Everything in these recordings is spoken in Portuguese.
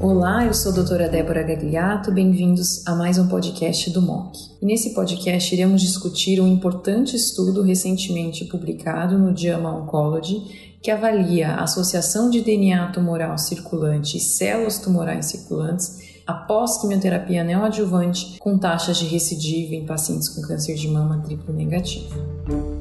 Olá, eu sou a doutora Débora Gagliato, bem-vindos a mais um podcast do MOC. E nesse podcast iremos discutir um importante estudo recentemente publicado no JAMA Oncology que avalia a associação de DNA tumoral circulante e células tumorais circulantes após quimioterapia neoadjuvante com taxas de recidiva em pacientes com câncer de mama triplo negativo.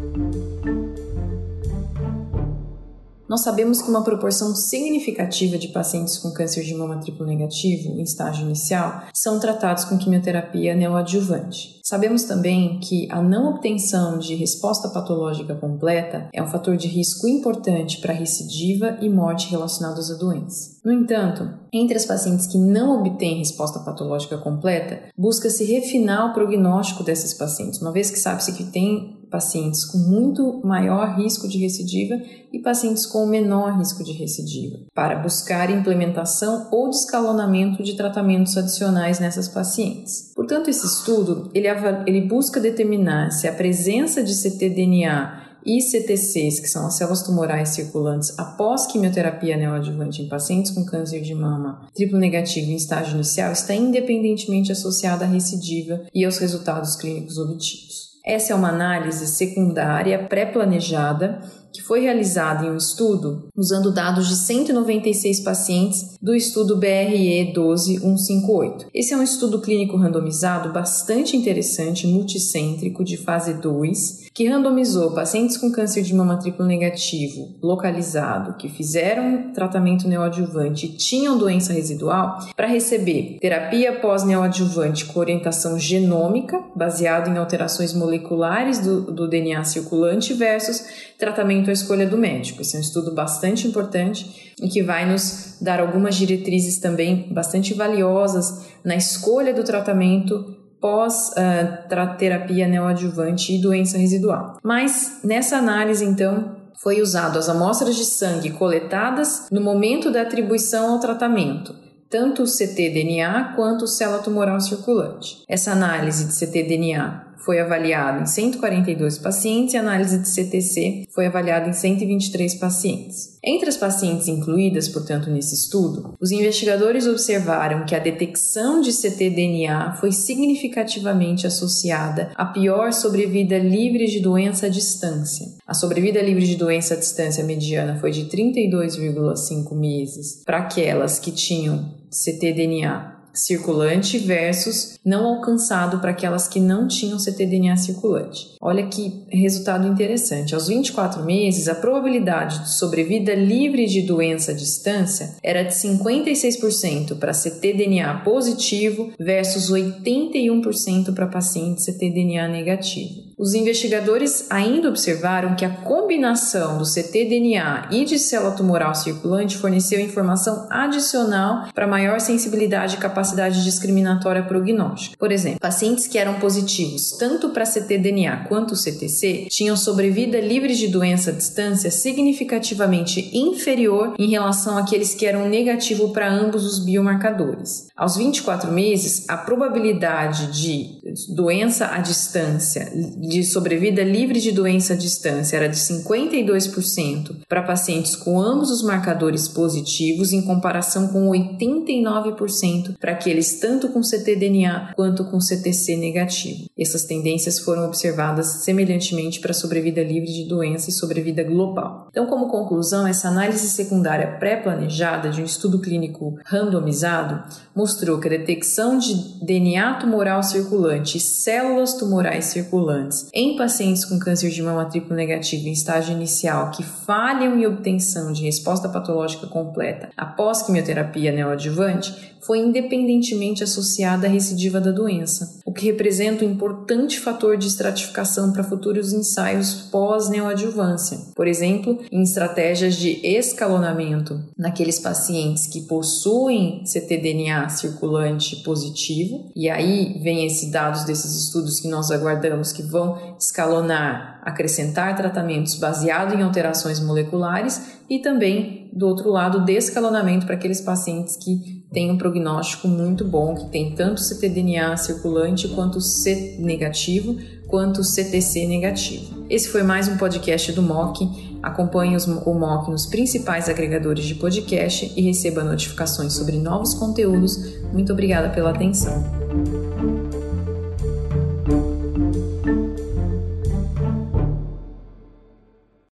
Nós sabemos que uma proporção significativa de pacientes com câncer de mama triplo negativo em estágio inicial são tratados com quimioterapia neoadjuvante. Sabemos também que a não obtenção de resposta patológica completa é um fator de risco importante para recidiva e morte relacionados à doença. No entanto, entre as pacientes que não obtêm resposta patológica completa, busca-se refinar o prognóstico desses pacientes, uma vez que sabe-se que tem pacientes com muito maior risco de recidiva e pacientes com menor risco de recidiva, para buscar implementação ou descalonamento de tratamentos adicionais nessas pacientes. Portanto, esse estudo ele, ele busca determinar se a presença de ctDNA e CTCs, que são as células tumorais circulantes após quimioterapia neoadjuvante em pacientes com câncer de mama triplo negativo em estágio inicial, está independentemente associada à recidiva e aos resultados clínicos obtidos. Essa é uma análise secundária pré-planejada que foi realizada em um estudo usando dados de 196 pacientes do estudo BRE 12158. Esse é um estudo clínico randomizado bastante interessante, multicêntrico, de fase 2, que randomizou pacientes com câncer de mama triplo negativo localizado que fizeram tratamento neoadjuvante e tinham doença residual para receber terapia pós-neoadjuvante com orientação genômica, baseado em alterações moleculares do, do DNA circulante, versus tratamento à escolha do médico. Esse é um estudo bastante importante e que vai nos dar algumas diretrizes também bastante valiosas na escolha do tratamento pós-terapia uh, neoadjuvante e doença residual. Mas nessa análise, então, foi usado as amostras de sangue coletadas no momento da atribuição ao tratamento, tanto o ctDNA quanto o célula tumoral circulante. Essa análise de ctDNA foi avaliado em 142 pacientes e a análise de CTC foi avaliada em 123 pacientes. Entre as pacientes incluídas, portanto, nesse estudo, os investigadores observaram que a detecção de ctDNA foi significativamente associada a pior sobrevida livre de doença à distância. A sobrevida livre de doença à distância mediana foi de 32,5 meses para aquelas que tinham ctDNA circulante versus não alcançado para aquelas que não tinham ctDNA circulante. Olha que resultado interessante. Aos 24 meses, a probabilidade de sobrevida livre de doença à distância era de 56% para ctDNA positivo versus 81% para paciente ctDNA negativo. Os investigadores ainda observaram que a combinação do ctDNA e de célula tumoral circulante forneceu informação adicional para maior sensibilidade e capacidade discriminatória prognóstica. Por exemplo, pacientes que eram positivos tanto para ctDNA quanto CTC tinham sobrevida livre de doença à distância significativamente inferior em relação àqueles que eram negativo para ambos os biomarcadores. Aos 24 meses, a probabilidade de doença à distância de sobrevida livre de doença à distância era de 52% para pacientes com ambos os marcadores positivos, em comparação com 89% para aqueles tanto com ctDNA quanto com CTC negativo. Essas tendências foram observadas semelhantemente para sobrevida livre de doença e sobrevida global. Então, como conclusão, essa análise secundária pré-planejada de um estudo clínico randomizado mostrou que a detecção de DNA tumoral circulante e células tumorais circulantes em pacientes com câncer de mama triplo negativo em estágio inicial que falham em obtenção de resposta patológica completa após quimioterapia neoadjuvante foi independentemente associada à recidiva da doença, o que representa um importante fator de estratificação para futuros ensaios pós-neoadjuvância. Por exemplo, em estratégias de escalonamento naqueles pacientes que possuem ctDNA circulante positivo, e aí vem esses dados desses estudos que nós aguardamos que vão escalonar, acrescentar tratamentos baseados em alterações moleculares e também, do outro lado, descalonamento para aqueles pacientes que têm um prognóstico muito bom, que tem tanto ctDNA circulante quanto C negativo, quanto CTC negativo. Esse foi mais um podcast do MOC Acompanhe o MOC nos principais agregadores de podcast e receba notificações sobre novos conteúdos. Muito obrigada pela atenção.